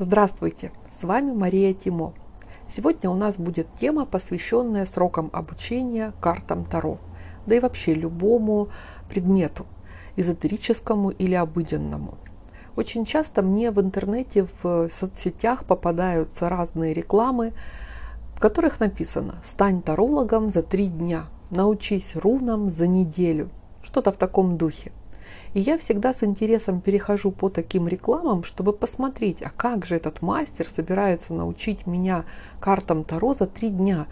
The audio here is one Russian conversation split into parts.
Здравствуйте, с вами Мария Тимо. Сегодня у нас будет тема, посвященная срокам обучения картам Таро, да и вообще любому предмету, эзотерическому или обыденному. Очень часто мне в интернете, в соцсетях попадаются разные рекламы, в которых написано «Стань тарологом за три дня», «Научись рунам за неделю», что-то в таком духе – и я всегда с интересом перехожу по таким рекламам, чтобы посмотреть, а как же этот мастер собирается научить меня картам Таро за три дня.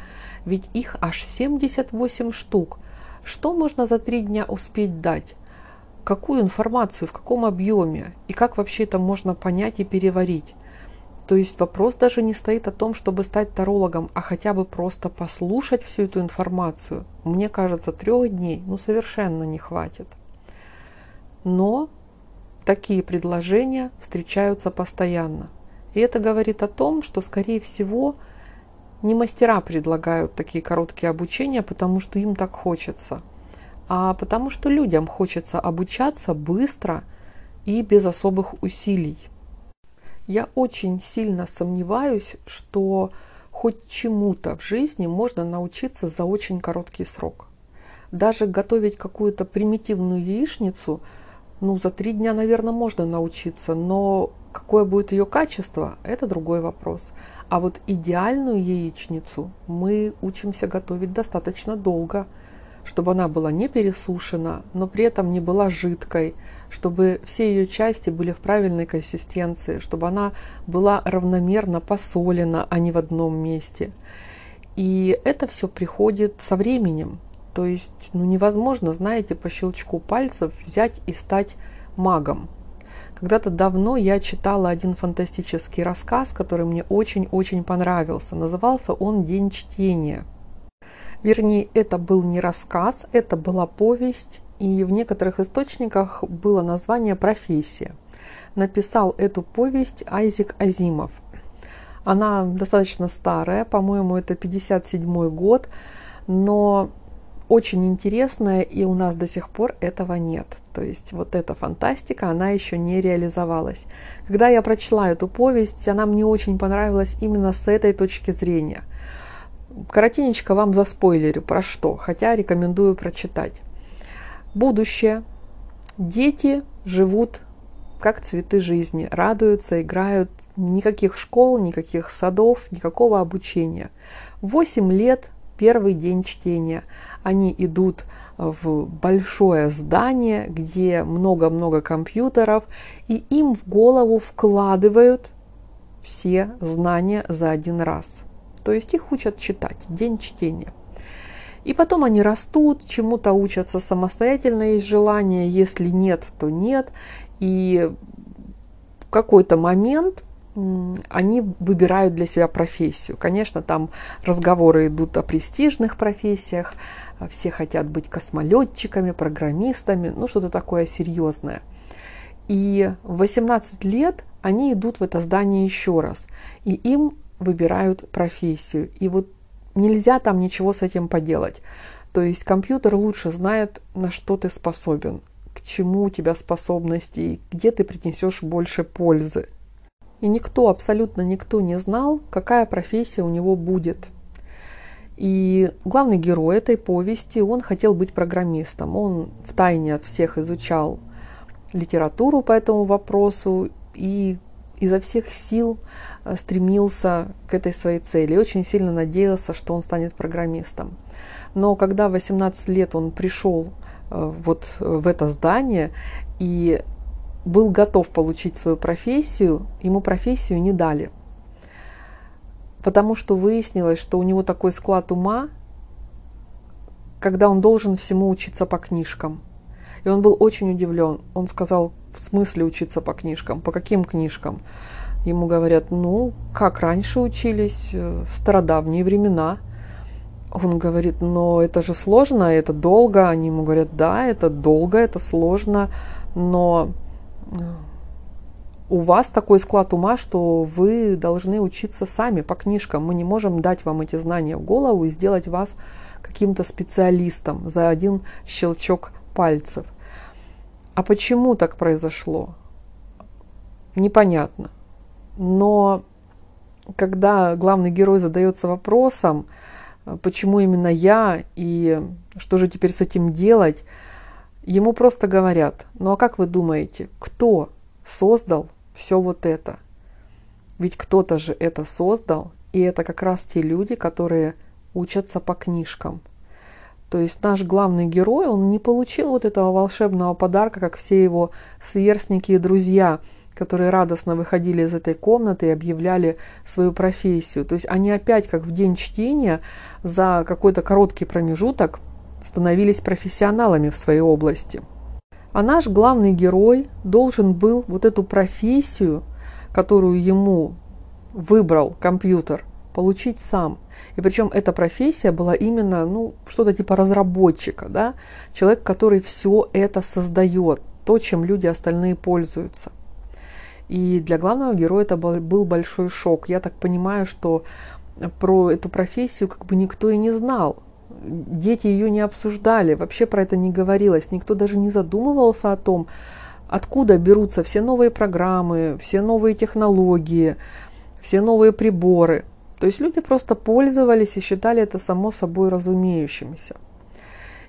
Ведь их аж 78 штук. Что можно за три дня успеть дать? Какую информацию, в каком объеме? И как вообще это можно понять и переварить? То есть вопрос даже не стоит о том, чтобы стать тарологом, а хотя бы просто послушать всю эту информацию. Мне кажется, трех дней ну совершенно не хватит. Но такие предложения встречаются постоянно. И это говорит о том, что, скорее всего, не мастера предлагают такие короткие обучения, потому что им так хочется, а потому что людям хочется обучаться быстро и без особых усилий. Я очень сильно сомневаюсь, что хоть чему-то в жизни можно научиться за очень короткий срок. Даже готовить какую-то примитивную яичницу – ну, за три дня, наверное, можно научиться, но какое будет ее качество, это другой вопрос. А вот идеальную яичницу мы учимся готовить достаточно долго, чтобы она была не пересушена, но при этом не была жидкой, чтобы все ее части были в правильной консистенции, чтобы она была равномерно посолена, а не в одном месте. И это все приходит со временем. То есть ну, невозможно, знаете, по щелчку пальцев взять и стать магом. Когда-то давно я читала один фантастический рассказ, который мне очень-очень понравился. Назывался он «День чтения». Вернее, это был не рассказ, это была повесть, и в некоторых источниках было название «Профессия». Написал эту повесть Айзек Азимов. Она достаточно старая, по-моему, это 57 год, но очень интересная, и у нас до сих пор этого нет. То есть вот эта фантастика, она еще не реализовалась. Когда я прочла эту повесть, она мне очень понравилась именно с этой точки зрения. Коротенечко вам заспойлерю про что, хотя рекомендую прочитать. Будущее. Дети живут как цветы жизни, радуются, играют, никаких школ, никаких садов, никакого обучения. Восемь лет первый день чтения. Они идут в большое здание, где много-много компьютеров, и им в голову вкладывают все знания за один раз. То есть их учат читать, день чтения. И потом они растут, чему-то учатся самостоятельно, есть желание, если нет, то нет. И в какой-то момент они выбирают для себя профессию. Конечно, там разговоры идут о престижных профессиях, все хотят быть космолетчиками, программистами, ну что-то такое серьезное. И в 18 лет они идут в это здание еще раз, и им выбирают профессию. И вот нельзя там ничего с этим поделать. То есть компьютер лучше знает, на что ты способен, к чему у тебя способности, где ты принесешь больше пользы и никто, абсолютно никто не знал, какая профессия у него будет. И главный герой этой повести, он хотел быть программистом. Он втайне от всех изучал литературу по этому вопросу и изо всех сил э, стремился к этой своей цели и очень сильно надеялся, что он станет программистом. Но когда в 18 лет он пришел э, вот в это здание и был готов получить свою профессию, ему профессию не дали. Потому что выяснилось, что у него такой склад ума, когда он должен всему учиться по книжкам. И он был очень удивлен. Он сказал, в смысле учиться по книжкам? По каким книжкам? Ему говорят, ну, как раньше учились, э, в стародавние времена. Он говорит, но это же сложно, это долго. Они ему говорят, да, это долго, это сложно, но у вас такой склад ума, что вы должны учиться сами по книжкам. Мы не можем дать вам эти знания в голову и сделать вас каким-то специалистом за один щелчок пальцев. А почему так произошло? Непонятно. Но когда главный герой задается вопросом, почему именно я и что же теперь с этим делать, ему просто говорят, ну а как вы думаете, кто создал все вот это? Ведь кто-то же это создал, и это как раз те люди, которые учатся по книжкам. То есть наш главный герой, он не получил вот этого волшебного подарка, как все его сверстники и друзья, которые радостно выходили из этой комнаты и объявляли свою профессию. То есть они опять, как в день чтения, за какой-то короткий промежуток становились профессионалами в своей области. А наш главный герой должен был вот эту профессию, которую ему выбрал компьютер, получить сам. И причем эта профессия была именно, ну, что-то типа разработчика, да, человек, который все это создает, то, чем люди остальные пользуются. И для главного героя это был большой шок. Я так понимаю, что про эту профессию как бы никто и не знал. Дети ее не обсуждали, вообще про это не говорилось. Никто даже не задумывался о том, откуда берутся все новые программы, все новые технологии, все новые приборы. То есть люди просто пользовались и считали это само собой разумеющимся.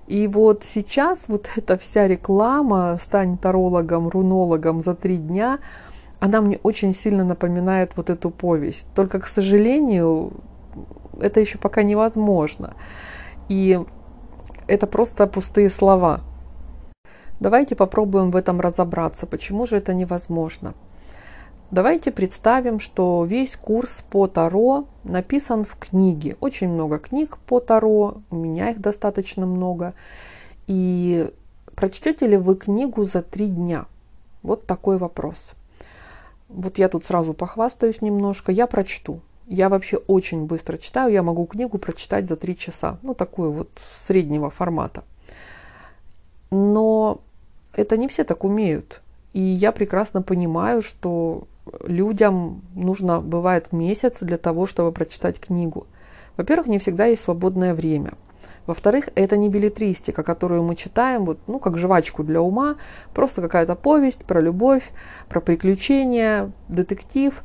И вот сейчас вот эта вся реклама «Стань тарологом, рунологом за три дня», она мне очень сильно напоминает вот эту повесть. Только, к сожалению, это еще пока невозможно. И это просто пустые слова. Давайте попробуем в этом разобраться, почему же это невозможно. Давайте представим, что весь курс по Таро написан в книге. Очень много книг по Таро, у меня их достаточно много. И прочтете ли вы книгу за три дня? Вот такой вопрос. Вот я тут сразу похвастаюсь немножко. Я прочту. Я вообще очень быстро читаю. Я могу книгу прочитать за три часа. Ну, такую вот среднего формата. Но это не все так умеют. И я прекрасно понимаю, что людям нужно, бывает, месяц для того, чтобы прочитать книгу. Во-первых, не всегда есть свободное время. Во-вторых, это не билетристика, которую мы читаем, вот, ну, как жвачку для ума, просто какая-то повесть про любовь, про приключения, детектив.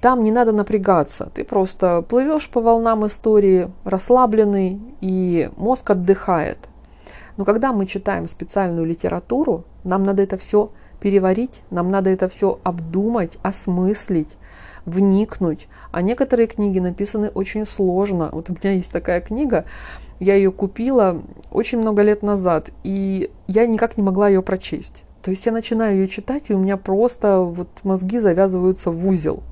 Там не надо напрягаться. Ты просто плывешь по волнам истории, расслабленный, и мозг отдыхает. Но когда мы читаем специальную литературу, нам надо это все переварить, нам надо это все обдумать, осмыслить, вникнуть. А некоторые книги написаны очень сложно. Вот у меня есть такая книга, я ее купила очень много лет назад, и я никак не могла ее прочесть. То есть я начинаю ее читать, и у меня просто вот мозги завязываются в узел.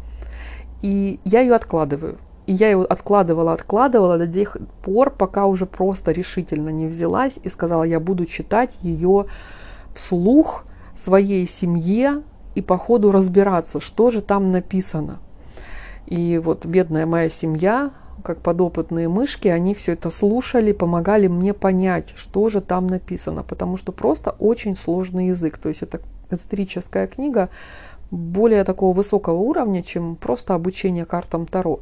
И я ее откладываю. И я ее откладывала, откладывала до тех пор, пока уже просто решительно не взялась и сказала, я буду читать ее вслух, своей семье и по ходу разбираться, что же там написано. И вот бедная моя семья, как подопытные мышки, они все это слушали, помогали мне понять, что же там написано, потому что просто очень сложный язык. То есть это эзотерическая книга более такого высокого уровня, чем просто обучение картам Таро.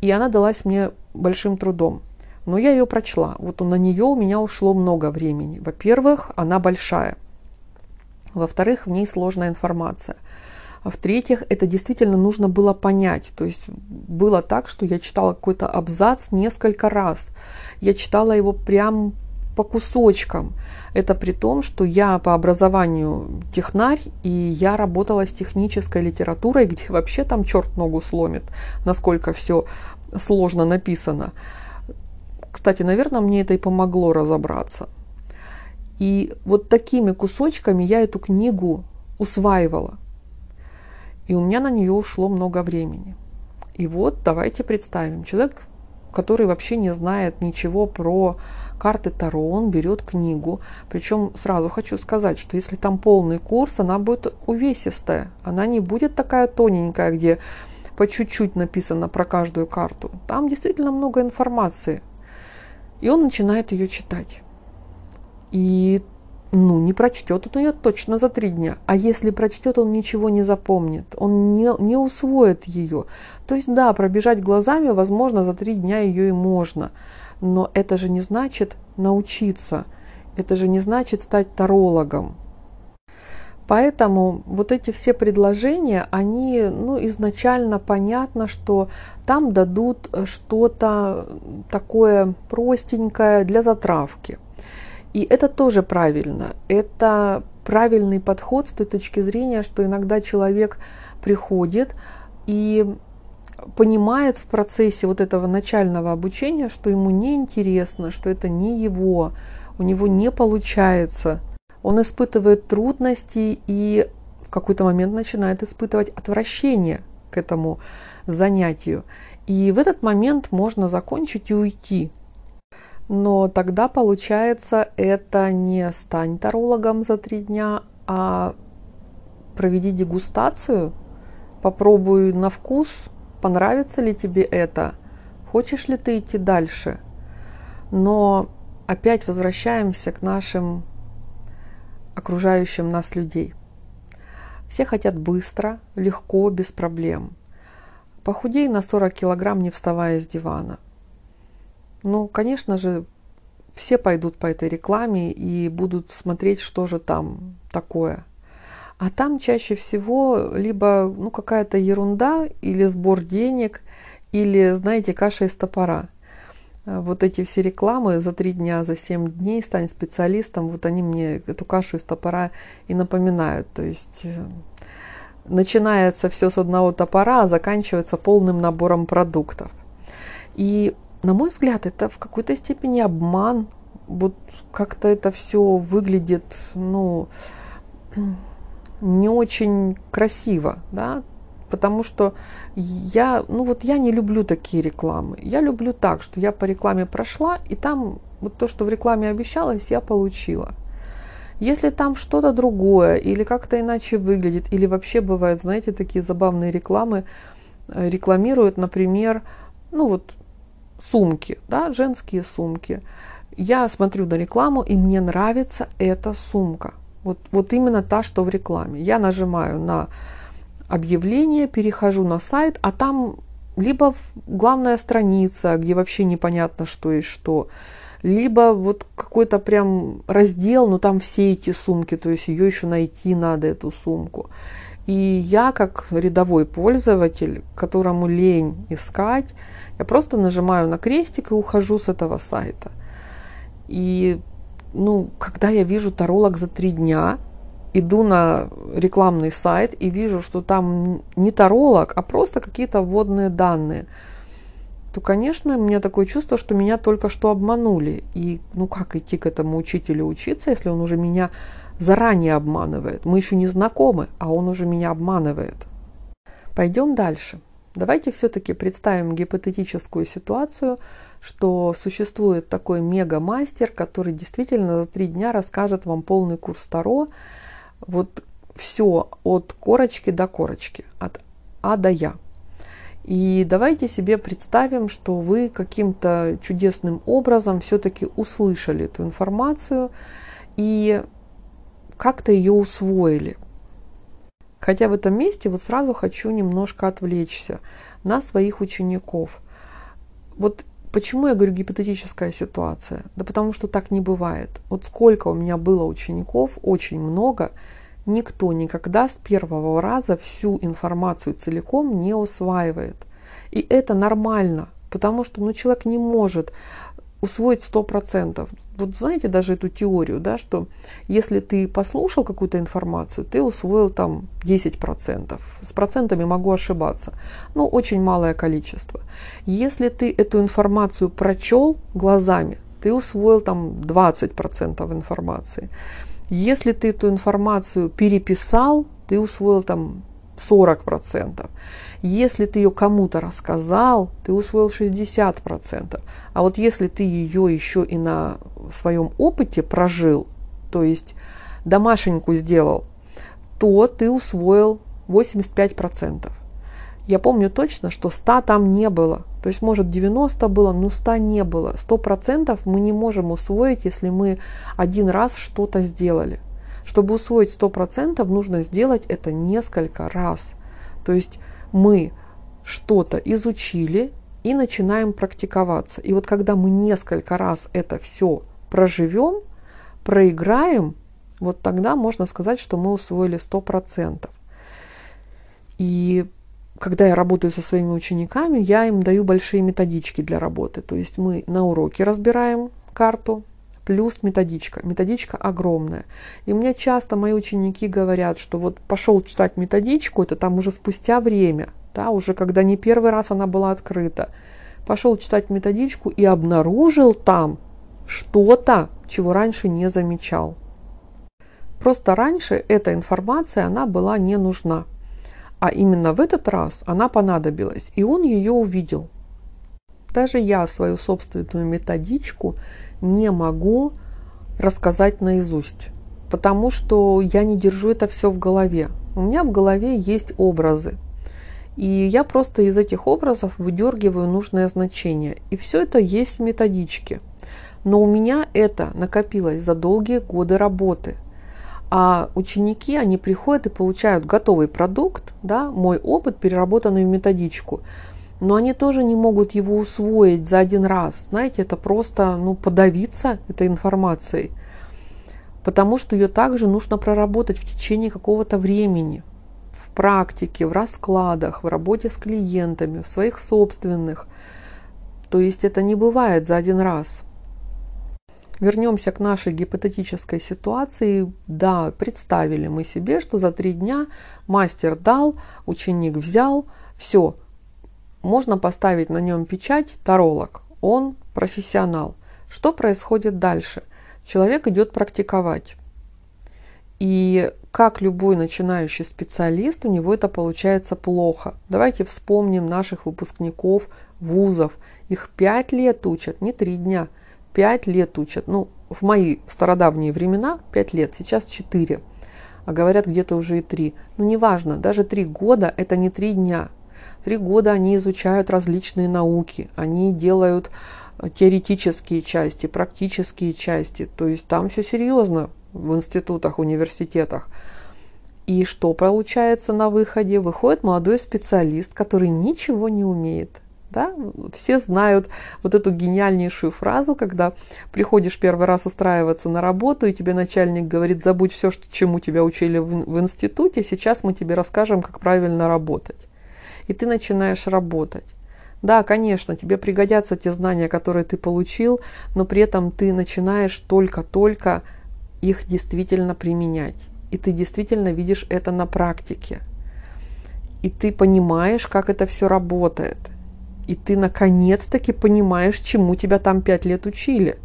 И она далась мне большим трудом. Но я ее прочла. Вот на нее у меня ушло много времени. Во-первых, она большая. Во-вторых, в ней сложная информация. А в-третьих, это действительно нужно было понять. То есть было так, что я читала какой-то абзац несколько раз. Я читала его прям по кусочкам. Это при том, что я по образованию технарь, и я работала с технической литературой, где вообще там черт ногу сломит, насколько все сложно написано. Кстати, наверное, мне это и помогло разобраться. И вот такими кусочками я эту книгу усваивала. И у меня на нее ушло много времени. И вот давайте представим, человек, который вообще не знает ничего про карты Таро, он берет книгу. Причем сразу хочу сказать, что если там полный курс, она будет увесистая. Она не будет такая тоненькая, где по чуть-чуть написано про каждую карту. Там действительно много информации. И он начинает ее читать. И ну, не прочтет он ее точно за три дня. А если прочтет, он ничего не запомнит, он не, не усвоит ее. То есть, да, пробежать глазами, возможно, за три дня ее и можно. Но это же не значит научиться. Это же не значит стать тарологом. Поэтому вот эти все предложения, они ну, изначально понятно, что там дадут что-то такое простенькое для затравки. И это тоже правильно. Это правильный подход с той точки зрения, что иногда человек приходит и понимает в процессе вот этого начального обучения, что ему не интересно, что это не его, у него не получается. Он испытывает трудности и в какой-то момент начинает испытывать отвращение к этому занятию. И в этот момент можно закончить и уйти. Но тогда получается это не стань тарологом за три дня, а проведи дегустацию, попробуй на вкус, понравится ли тебе это, хочешь ли ты идти дальше. Но опять возвращаемся к нашим окружающим нас людей. Все хотят быстро, легко, без проблем. Похудей на 40 килограмм, не вставая с дивана. Ну, конечно же, все пойдут по этой рекламе и будут смотреть, что же там такое. А там чаще всего либо ну, какая-то ерунда, или сбор денег, или, знаете, каша из топора. А вот эти все рекламы за три дня, за семь дней стань специалистом, вот они мне эту кашу из топора и напоминают. То есть э, начинается все с одного топора, а заканчивается полным набором продуктов. И на мой взгляд, это в какой-то степени обман. Вот как-то это все выглядит, ну, не очень красиво, да, потому что я, ну вот я не люблю такие рекламы. Я люблю так, что я по рекламе прошла, и там вот то, что в рекламе обещалось, я получила. Если там что-то другое, или как-то иначе выглядит, или вообще бывают, знаете, такие забавные рекламы, э, рекламируют, например, ну вот сумки, да, женские сумки. Я смотрю на рекламу, и мне нравится эта сумка. Вот, вот именно та, что в рекламе. Я нажимаю на объявление, перехожу на сайт, а там либо главная страница, где вообще непонятно, что и что, либо вот какой-то прям раздел, но там все эти сумки, то есть ее еще найти надо, эту сумку. И я, как рядовой пользователь, которому лень искать, я просто нажимаю на крестик и ухожу с этого сайта. И ну, когда я вижу таролог за три дня, иду на рекламный сайт и вижу, что там не таролог, а просто какие-то вводные данные, то, конечно, у меня такое чувство, что меня только что обманули. И ну как идти к этому учителю учиться, если он уже меня заранее обманывает? Мы еще не знакомы, а он уже меня обманывает. Пойдем дальше. Давайте все-таки представим гипотетическую ситуацию, что существует такой мега-мастер, который действительно за три дня расскажет вам полный курс Таро, вот все от корочки до корочки, от А до Я. И давайте себе представим, что вы каким-то чудесным образом все-таки услышали эту информацию и как-то ее усвоили. Хотя в этом месте вот сразу хочу немножко отвлечься на своих учеников. Вот почему я говорю гипотетическая ситуация? Да потому что так не бывает. Вот сколько у меня было учеников, очень много, никто никогда с первого раза всю информацию целиком не усваивает. И это нормально, потому что ну, человек не может усвоить 100% вот знаете даже эту теорию, да, что если ты послушал какую-то информацию, ты усвоил там 10%. С процентами могу ошибаться, но очень малое количество. Если ты эту информацию прочел глазами, ты усвоил там 20% информации. Если ты эту информацию переписал, ты усвоил там 40%. Если ты ее кому-то рассказал, ты усвоил 60%. А вот если ты ее еще и на своем опыте прожил, то есть домашеньку сделал, то ты усвоил 85%. Я помню точно, что 100 там не было. То есть, может, 90 было, но 100 не было. 100% мы не можем усвоить, если мы один раз что-то сделали. Чтобы усвоить 100%, нужно сделать это несколько раз. То есть мы что-то изучили и начинаем практиковаться. И вот когда мы несколько раз это все проживем, проиграем, Вот тогда можно сказать, что мы усвоили 100%. И когда я работаю со своими учениками, я им даю большие методички для работы. То есть мы на уроке разбираем карту, плюс методичка. Методичка огромная. И у меня часто мои ученики говорят, что вот пошел читать методичку, это там уже спустя время, да, уже когда не первый раз она была открыта. Пошел читать методичку и обнаружил там что-то, чего раньше не замечал. Просто раньше эта информация, она была не нужна. А именно в этот раз она понадобилась, и он ее увидел. Даже я свою собственную методичку не могу рассказать наизусть, потому что я не держу это все в голове. У меня в голове есть образы, и я просто из этих образов выдергиваю нужное значение. И все это есть в методичке. Но у меня это накопилось за долгие годы работы – а ученики, они приходят и получают готовый продукт, да, мой опыт, переработанный в методичку. Но они тоже не могут его усвоить за один раз. Знаете, это просто ну, подавиться этой информацией. Потому что ее также нужно проработать в течение какого-то времени. В практике, в раскладах, в работе с клиентами, в своих собственных. То есть это не бывает за один раз. Вернемся к нашей гипотетической ситуации. Да, представили мы себе, что за три дня мастер дал, ученик взял, все, можно поставить на нем печать таролог, он профессионал. Что происходит дальше? Человек идет практиковать. И как любой начинающий специалист, у него это получается плохо. Давайте вспомним наших выпускников вузов. Их пять лет учат, не три дня – 5 лет учат. Ну, в мои стародавние времена 5 лет, сейчас 4. А говорят где-то уже и 3. Ну, неважно, даже 3 года это не 3 дня. 3 года они изучают различные науки, они делают э, теоретические части, практические части. То есть там все серьезно в институтах, университетах. И что получается на выходе? Выходит молодой специалист, который ничего не умеет – да? Все знают вот эту гениальнейшую фразу, когда приходишь первый раз устраиваться на работу, и тебе начальник говорит, забудь все, что, чему тебя учили в институте, сейчас мы тебе расскажем, как правильно работать. И ты начинаешь работать. Да, конечно, тебе пригодятся те знания, которые ты получил, но при этом ты начинаешь только-только их действительно применять. И ты действительно видишь это на практике. И ты понимаешь, как это все работает – и ты наконец-таки понимаешь, чему тебя там пять лет учили.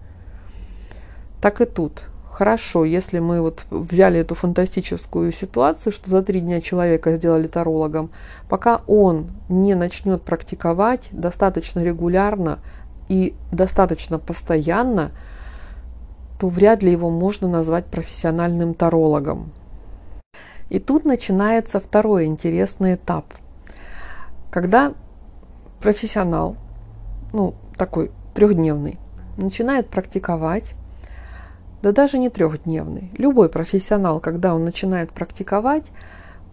Так и тут. Хорошо, если мы вот взяли эту фантастическую ситуацию, что за три дня человека сделали тарологом, пока он не начнет практиковать достаточно регулярно и достаточно постоянно, то вряд ли его можно назвать профессиональным тарологом. И тут начинается второй интересный этап. Когда профессионал, ну, такой трехдневный, начинает практиковать, да даже не трехдневный, любой профессионал, когда он начинает практиковать,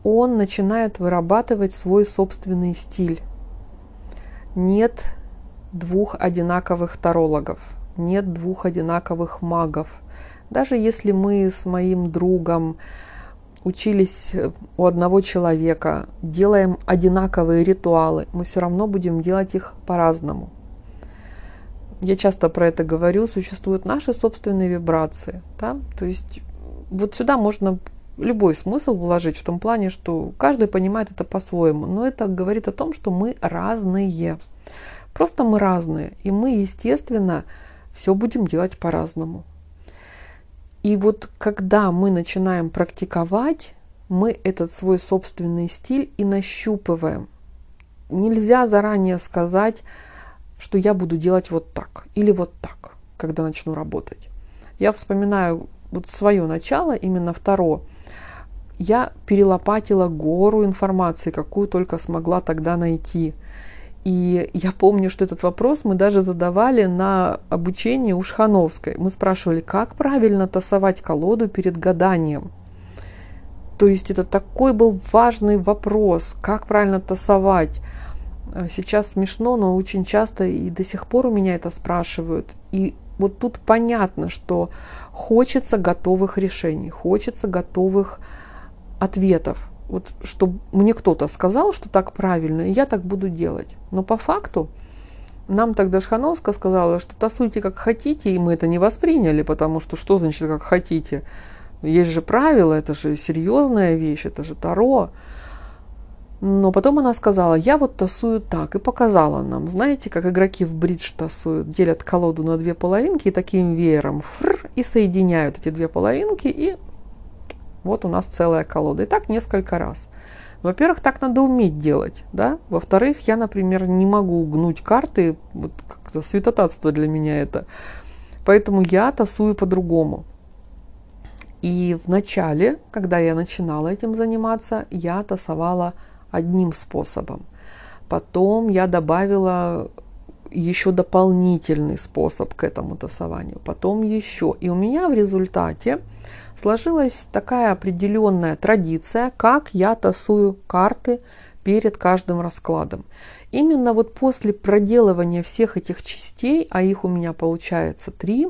он начинает вырабатывать свой собственный стиль. Нет двух одинаковых тарологов, нет двух одинаковых магов. Даже если мы с моим другом учились э, у одного человека, делаем одинаковые ритуалы, мы все равно будем делать их по-разному. Я часто про это говорю, существуют наши собственные вибрации. Да? То есть вот сюда можно любой смысл вложить в том плане, что каждый понимает это по-своему. Но это говорит о том, что мы разные. Просто мы разные. И мы, естественно, все будем делать по-разному. И вот когда мы начинаем практиковать, мы этот свой собственный стиль и нащупываем. Нельзя заранее сказать, что я буду делать вот так или вот так, когда начну работать. Я вспоминаю вот свое начало, именно второе. Я перелопатила гору информации, какую только смогла тогда найти – и я помню, что этот вопрос мы даже задавали на обучении у Шхановской. Мы спрашивали, как правильно тасовать колоду перед гаданием. То есть это такой был важный вопрос, как правильно тасовать. Сейчас смешно, но очень часто и до сих пор у меня это спрашивают. И вот тут понятно, что хочется готовых решений, хочется готовых ответов. Вот чтобы мне кто-то сказал, что так правильно, и я так буду делать. Но по факту нам тогда Шхановская сказала, что тасуйте как хотите, и мы это не восприняли, потому что что значит как хотите? Есть же правила, это же серьезная вещь, это же Таро. Но потом она сказала, я вот тасую так, и показала нам. Знаете, как игроки в бридж тасуют, делят колоду на две половинки и таким веером фр, и соединяют эти две половинки, и вот у нас целая колода. И так несколько раз. Во-первых, так надо уметь делать, да. Во-вторых, я, например, не могу гнуть карты, вот как-то святотатство для меня это. Поэтому я тасую по-другому. И в начале, когда я начинала этим заниматься, я тасовала одним способом. Потом я добавила еще дополнительный способ к этому тасованию, потом еще. И у меня в результате сложилась такая определенная традиция, как я тасую карты перед каждым раскладом. Именно вот после проделывания всех этих частей, а их у меня получается три,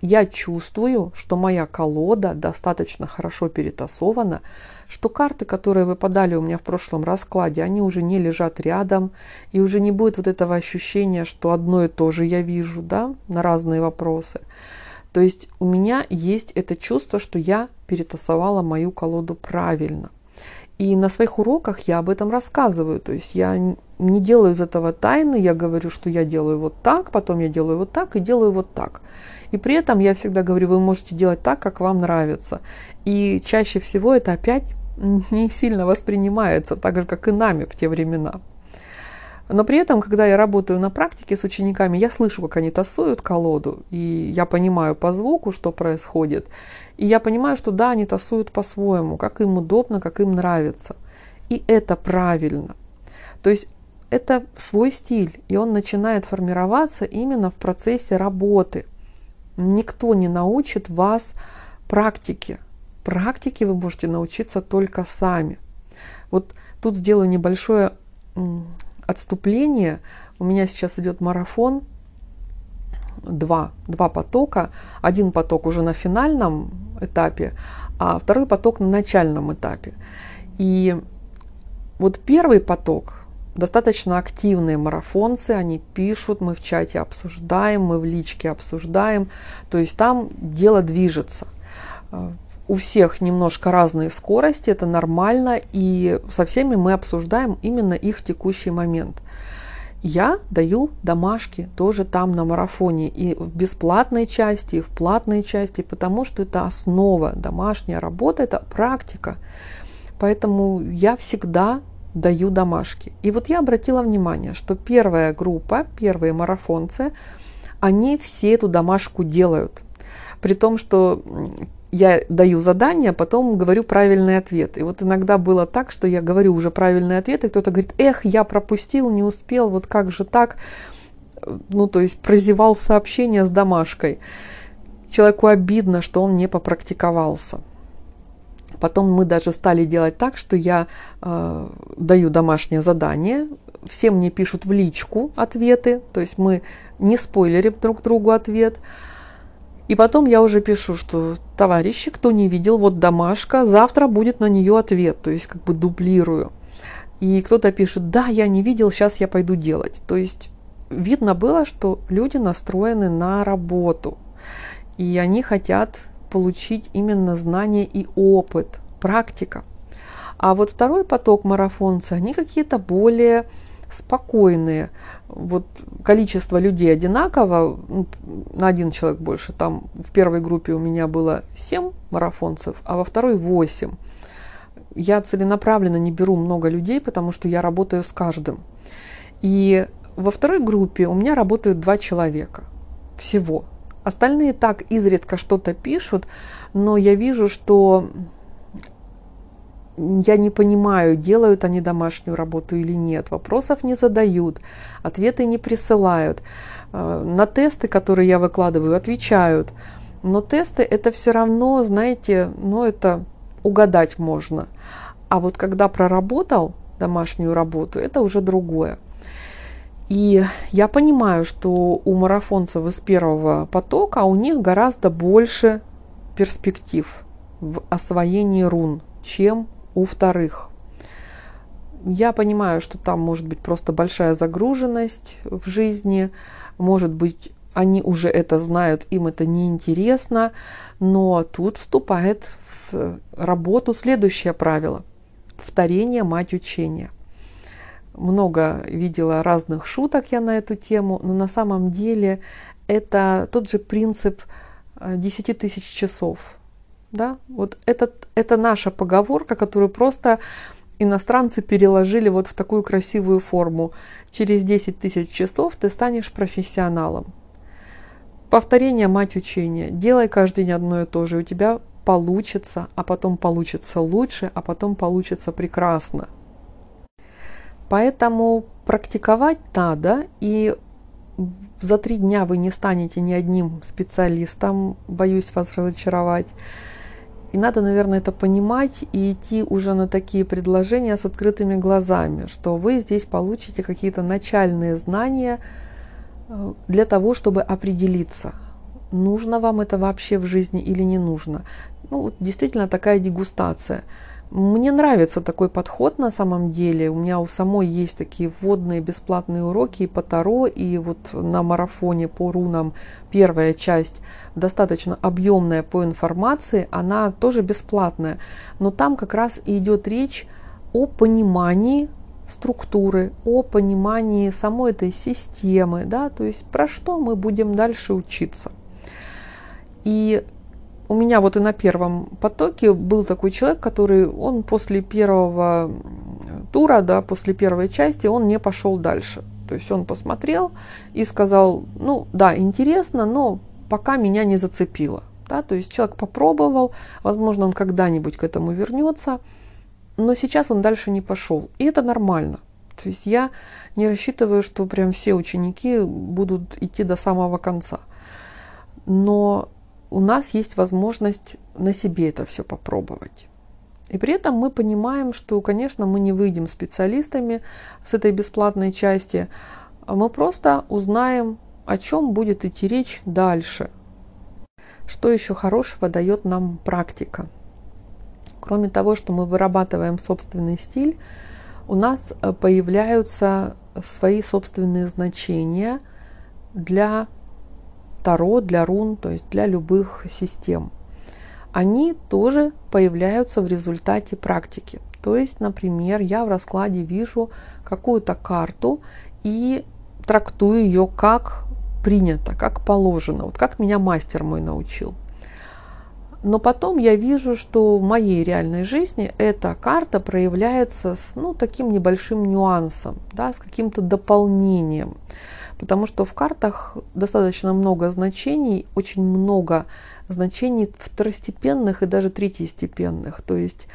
я чувствую, что моя колода достаточно хорошо перетасована, что карты, которые выпадали у меня в прошлом раскладе, они уже не лежат рядом, и уже не будет вот этого ощущения, что одно и то же я вижу, да, на разные вопросы. То есть у меня есть это чувство, что я перетасовала мою колоду правильно. И на своих уроках я об этом рассказываю. То есть я не делаю из этого тайны, я говорю, что я делаю вот так, потом я делаю вот так и делаю вот так. И при этом я всегда говорю, вы можете делать так, как вам нравится. И чаще всего это опять не сильно воспринимается, так же, как и нами в те времена. Но при этом, когда я работаю на практике с учениками, я слышу, как они тасуют колоду, и я понимаю по звуку, что происходит. И я понимаю, что да, они тасуют по-своему, как им удобно, как им нравится. И это правильно. То есть это свой стиль, и он начинает формироваться именно в процессе работы – Никто не научит вас практике. Практике вы можете научиться только сами. Вот тут сделаю небольшое отступление. У меня сейчас идет марафон, два, два потока. Один поток уже на финальном этапе, а второй поток на начальном этапе. И вот первый поток, достаточно активные марафонцы, они пишут, мы в чате обсуждаем, мы в личке обсуждаем, то есть там дело движется. А, у всех немножко разные скорости, это нормально, и со всеми мы обсуждаем именно их текущий момент. Я даю домашки тоже там на марафоне, и в бесплатной части, и в платной части, потому что это основа, домашняя работа, это практика. Поэтому я всегда даю домашки. И вот я обратила внимание, что первая группа, первые марафонцы, они все эту домашку делают. При том, что я даю задание, а потом говорю правильный ответ. И вот иногда было так, что я говорю уже правильный ответ, и кто-то говорит, эх, я пропустил, не успел, вот как же так? Ну, то есть прозевал сообщение с домашкой. Человеку обидно, что он не попрактиковался. Потом мы даже стали делать так, что я э, даю домашнее задание, все мне пишут в личку ответы, то есть мы не спойлерим друг другу ответ. И потом я уже пишу, что товарищи, кто не видел, вот домашка, завтра будет на нее ответ, то есть как бы дублирую. И кто-то пишет, да, я не видел, сейчас я пойду делать. То есть видно было, что люди настроены на работу, и они хотят получить именно знания и опыт, практика. А вот второй поток марафонцы, они какие-то более спокойные. Вот количество людей одинаково, ну, на один человек больше. Там в первой группе у меня было 7 марафонцев, а во второй 8. Я целенаправленно не беру много людей, потому что я работаю с каждым. И во второй группе у меня работают два человека всего. Остальные так изредка что-то пишут, но я вижу, что я не понимаю, делают они домашнюю работу или нет. Вопросов не задают, ответы не присылают. Э, на тесты, которые я выкладываю, отвечают. Но тесты это все равно, знаете, ну это угадать можно. А вот когда проработал домашнюю работу, это уже другое. И я понимаю, что у марафонцев из первого потока у них гораздо больше перспектив в освоении рун, чем у вторых. Я понимаю, что там может быть просто большая загруженность в жизни, может быть, они уже это знают, им это неинтересно, но тут вступает в работу следующее правило – повторение – мать учения. Много видела разных шуток я на эту тему, но на самом деле это тот же принцип 10 э, тысяч часов. Да? Вот этот, это наша поговорка, которую просто иностранцы переложили вот в такую красивую форму. Через 10 тысяч часов ты станешь профессионалом. Повторение – мать учения. Делай каждый день одно и то же, у тебя получится, а потом получится лучше, а потом получится прекрасно. Поэтому практиковать надо, и за три дня вы не станете ни одним специалистом, боюсь вас разочаровать. И надо, наверное, это понимать и идти уже на такие предложения с открытыми глазами, что вы здесь получите какие-то начальные знания э, для того, чтобы определиться, нужно вам это вообще в жизни или не нужно. Ну, вот действительно такая дегустация – мне нравится такой подход на самом деле. У меня у самой есть такие вводные бесплатные уроки и по Таро, и вот на марафоне по рунам первая часть достаточно объемная по информации, она тоже бесплатная. Но там как раз и идет речь о понимании структуры, о понимании самой этой системы, да, то есть про что мы будем дальше учиться. И у меня вот и на первом потоке был такой человек, который, он после первого тура, да, после первой части, он не пошел дальше. То есть он посмотрел и сказал, ну да, интересно, но пока меня не зацепило. Да, то есть человек попробовал, возможно, он когда-нибудь к этому вернется, но сейчас он дальше не пошел. И это нормально. То есть я не рассчитываю, что прям все ученики будут идти до самого конца. Но у нас есть возможность на себе это все попробовать. И при этом мы понимаем, что, конечно, мы не выйдем специалистами с этой бесплатной части, мы просто узнаем, о чем будет идти речь дальше. Что еще хорошего дает нам практика? Кроме того, что мы вырабатываем собственный стиль, у нас э, появляются свои собственные значения для Таро, для рун, то есть для любых систем. Они тоже появляются в результате практики. То есть, например, я в раскладе вижу какую-то карту и трактую ее как принято, как положено, вот как меня мастер мой научил. Но потом я вижу, что в моей реальной жизни эта карта проявляется с ну, таким небольшим нюансом, да, с каким-то дополнением потому что в картах достаточно много значений, очень много значений второстепенных и даже третьестепенных. То есть,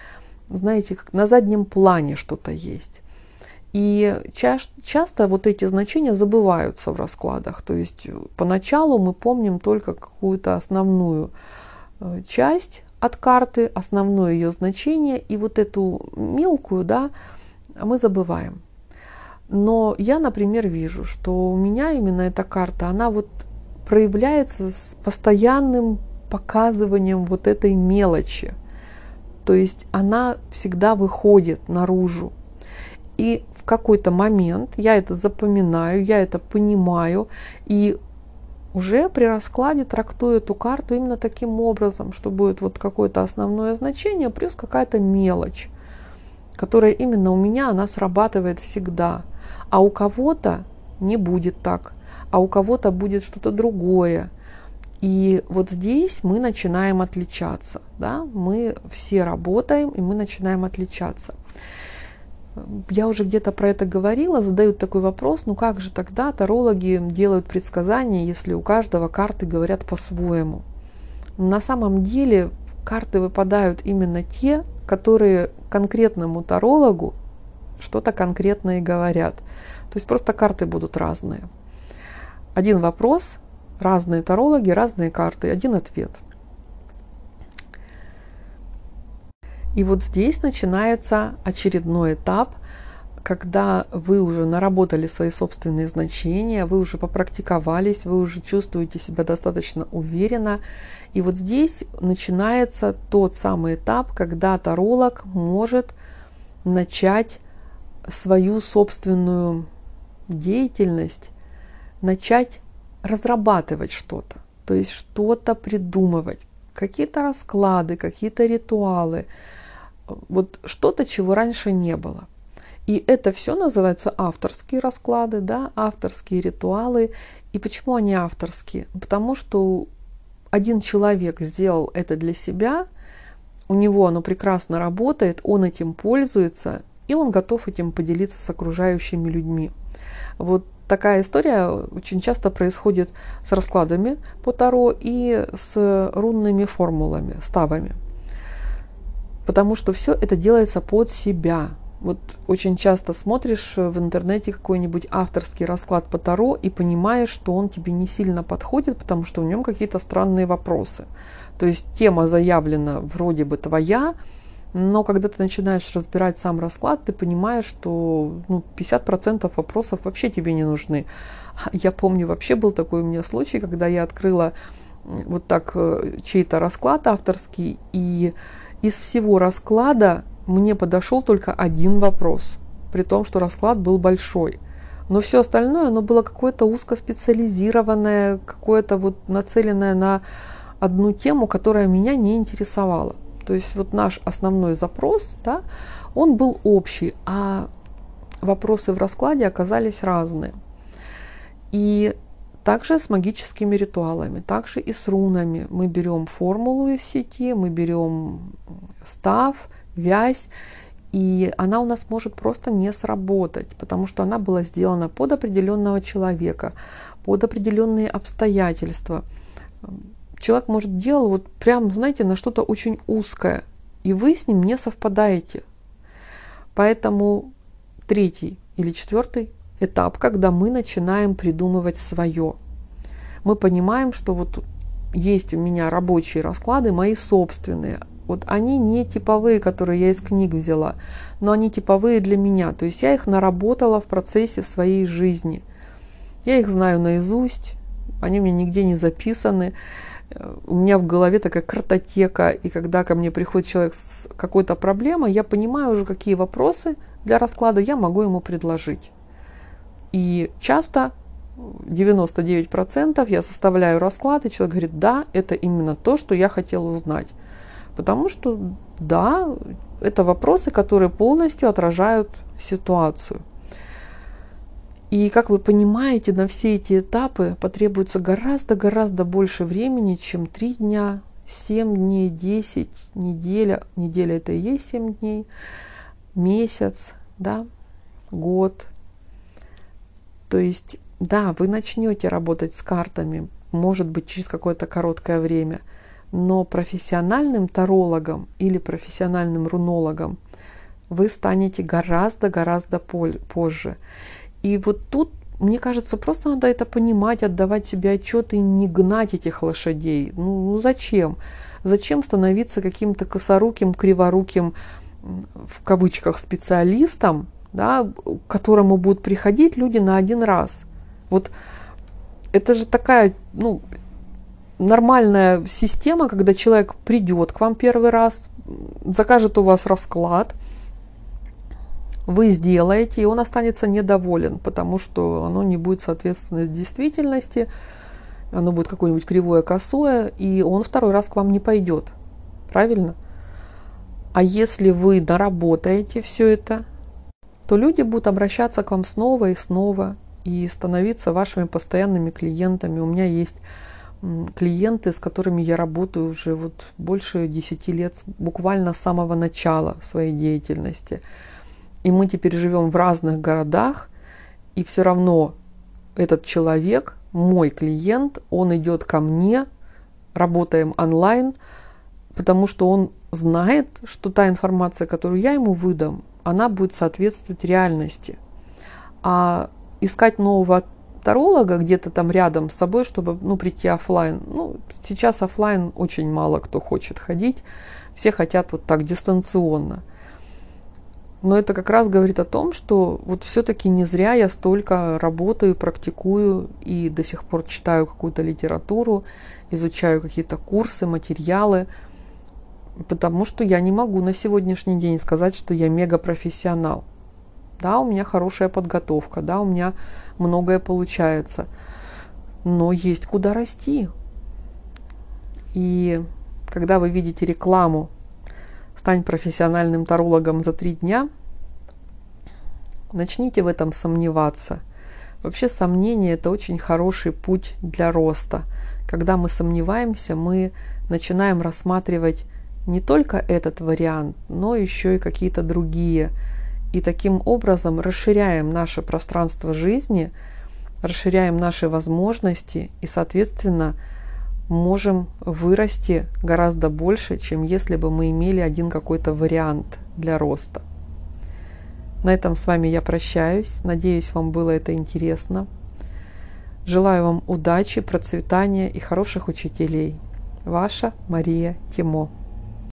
знаете, как на заднем плане что-то есть. И ча- часто вот эти значения забываются в раскладах. То есть поначалу мы помним только какую-то основную э, часть от карты, основное ее значение, и вот эту мелкую, да, мы забываем. Но я, например, вижу, что у меня именно эта карта, она вот проявляется с постоянным показыванием вот этой мелочи. То есть она всегда выходит наружу. И в какой-то момент я это запоминаю, я это понимаю, и уже при раскладе трактую эту карту именно таким образом, что будет вот какое-то основное значение плюс какая-то мелочь, которая именно у меня, она срабатывает всегда – а у кого-то не будет так, а у кого-то будет что-то другое. И вот здесь мы начинаем отличаться. Да? Мы все работаем, и мы начинаем отличаться. Я уже где-то про это говорила, задают такой вопрос, ну как же тогда тарологи делают предсказания, если у каждого карты говорят по-своему? На самом деле карты выпадают именно те, которые конкретному тарологу что-то конкретное говорят. То есть просто карты будут разные. Один вопрос, разные тарологи, разные карты, один ответ. И вот здесь начинается очередной этап, когда вы уже наработали свои собственные значения, вы уже попрактиковались, вы уже чувствуете себя достаточно уверенно. И вот здесь начинается тот самый этап, когда таролог может начать свою собственную деятельность, начать разрабатывать что-то, то есть что-то придумывать, какие-то расклады, какие-то ритуалы, вот что-то, чего раньше не было. И это все называется авторские расклады, да, авторские ритуалы. И почему они авторские? Потому что один человек сделал это для себя, у него оно прекрасно работает, он этим пользуется, и он готов этим поделиться с окружающими людьми. Вот такая история очень часто происходит с раскладами по Таро и с рунными формулами, ставами. Потому что все это делается под себя. Вот очень часто смотришь в интернете какой-нибудь авторский расклад по Таро и понимаешь, что он тебе не сильно подходит, потому что в нем какие-то странные вопросы. То есть тема заявлена вроде бы твоя, но когда ты начинаешь разбирать сам расклад, ты понимаешь, что ну, 50% вопросов вообще тебе не нужны. Я помню, вообще был такой у меня случай, когда я открыла вот так э, чей-то расклад авторский, и из всего расклада мне подошел только один вопрос, при том, что расклад был большой. Но все остальное, оно было какое-то узкоспециализированное, какое-то вот нацеленное на одну тему, которая меня не интересовала. То есть вот наш основной запрос, да, он был общий, а вопросы в раскладе оказались разные. И также с магическими ритуалами, также и с рунами. Мы берем формулу из сети, мы берем став, вязь, и она у нас может просто не сработать, потому что она была сделана под определенного человека, под определенные обстоятельства. Человек может делать вот прям, знаете, на что-то очень узкое, и вы с ним не совпадаете. Поэтому третий или четвертый этап, когда мы начинаем придумывать свое. Мы понимаем, что вот есть у меня рабочие расклады, мои собственные, вот они не типовые, которые я из книг взяла, но они типовые для меня. То есть я их наработала в процессе своей жизни. Я их знаю наизусть, они у меня нигде не записаны. У меня в голове такая картотека, и когда ко мне приходит человек с какой-то проблемой, я понимаю уже, какие вопросы для расклада я могу ему предложить. И часто 99% я составляю расклад, и человек говорит, да, это именно то, что я хотел узнать. Потому что, да, это вопросы, которые полностью отражают ситуацию. И, как вы понимаете, на все эти этапы потребуется гораздо-гораздо больше времени, чем 3 дня, 7 дней, 10, неделя. Неделя это и есть 7 дней, месяц, да, год. То есть, да, вы начнете работать с картами, может быть, через какое-то короткое время – но профессиональным тарологом или профессиональным рунологом вы станете гораздо-гораздо позже. И вот тут, мне кажется, просто надо это понимать, отдавать себе отчет и не гнать этих лошадей. Ну, ну зачем? Зачем становиться каким-то косоруким, криворуким, в кавычках, специалистом, да, к которому будут приходить люди на один раз? Вот это же такая, ну, нормальная система, когда человек придет к вам первый раз, закажет у вас расклад, вы сделаете, и он останется недоволен, потому что оно не будет соответствовать действительности, оно будет какое-нибудь кривое, косое, и он второй раз к вам не пойдет. Правильно? А если вы доработаете все это, то люди будут обращаться к вам снова и снова и становиться вашими постоянными клиентами. У меня есть клиенты, с которыми я работаю уже вот больше 10 лет, буквально с самого начала своей деятельности. И мы теперь живем в разных городах, и все равно этот человек, мой клиент, он идет ко мне, работаем онлайн, потому что он знает, что та информация, которую я ему выдам, она будет соответствовать реальности. А искать нового таролога где-то там рядом с собой, чтобы ну, прийти офлайн. Ну, сейчас офлайн очень мало кто хочет ходить, все хотят вот так дистанционно. Но это как раз говорит о том, что вот все-таки не зря я столько работаю, практикую и до сих пор читаю какую-то литературу, изучаю какие-то курсы, материалы, потому что я не могу на сегодняшний день сказать, что я мега профессионал. Да, у меня хорошая подготовка, да, у меня многое получается, но есть куда расти. И когда вы видите рекламу «Стань профессиональным тарологом за три дня», начните в этом сомневаться. Вообще сомнение – это очень хороший путь для роста. Когда мы сомневаемся, мы начинаем рассматривать не только этот вариант, но еще и какие-то другие. И таким образом расширяем наше пространство жизни, расширяем наши возможности и, соответственно, можем вырасти гораздо больше, чем если бы мы имели один какой-то вариант для роста. На этом с вами я прощаюсь. Надеюсь, вам было это интересно. Желаю вам удачи, процветания и хороших учителей. Ваша Мария Тимо.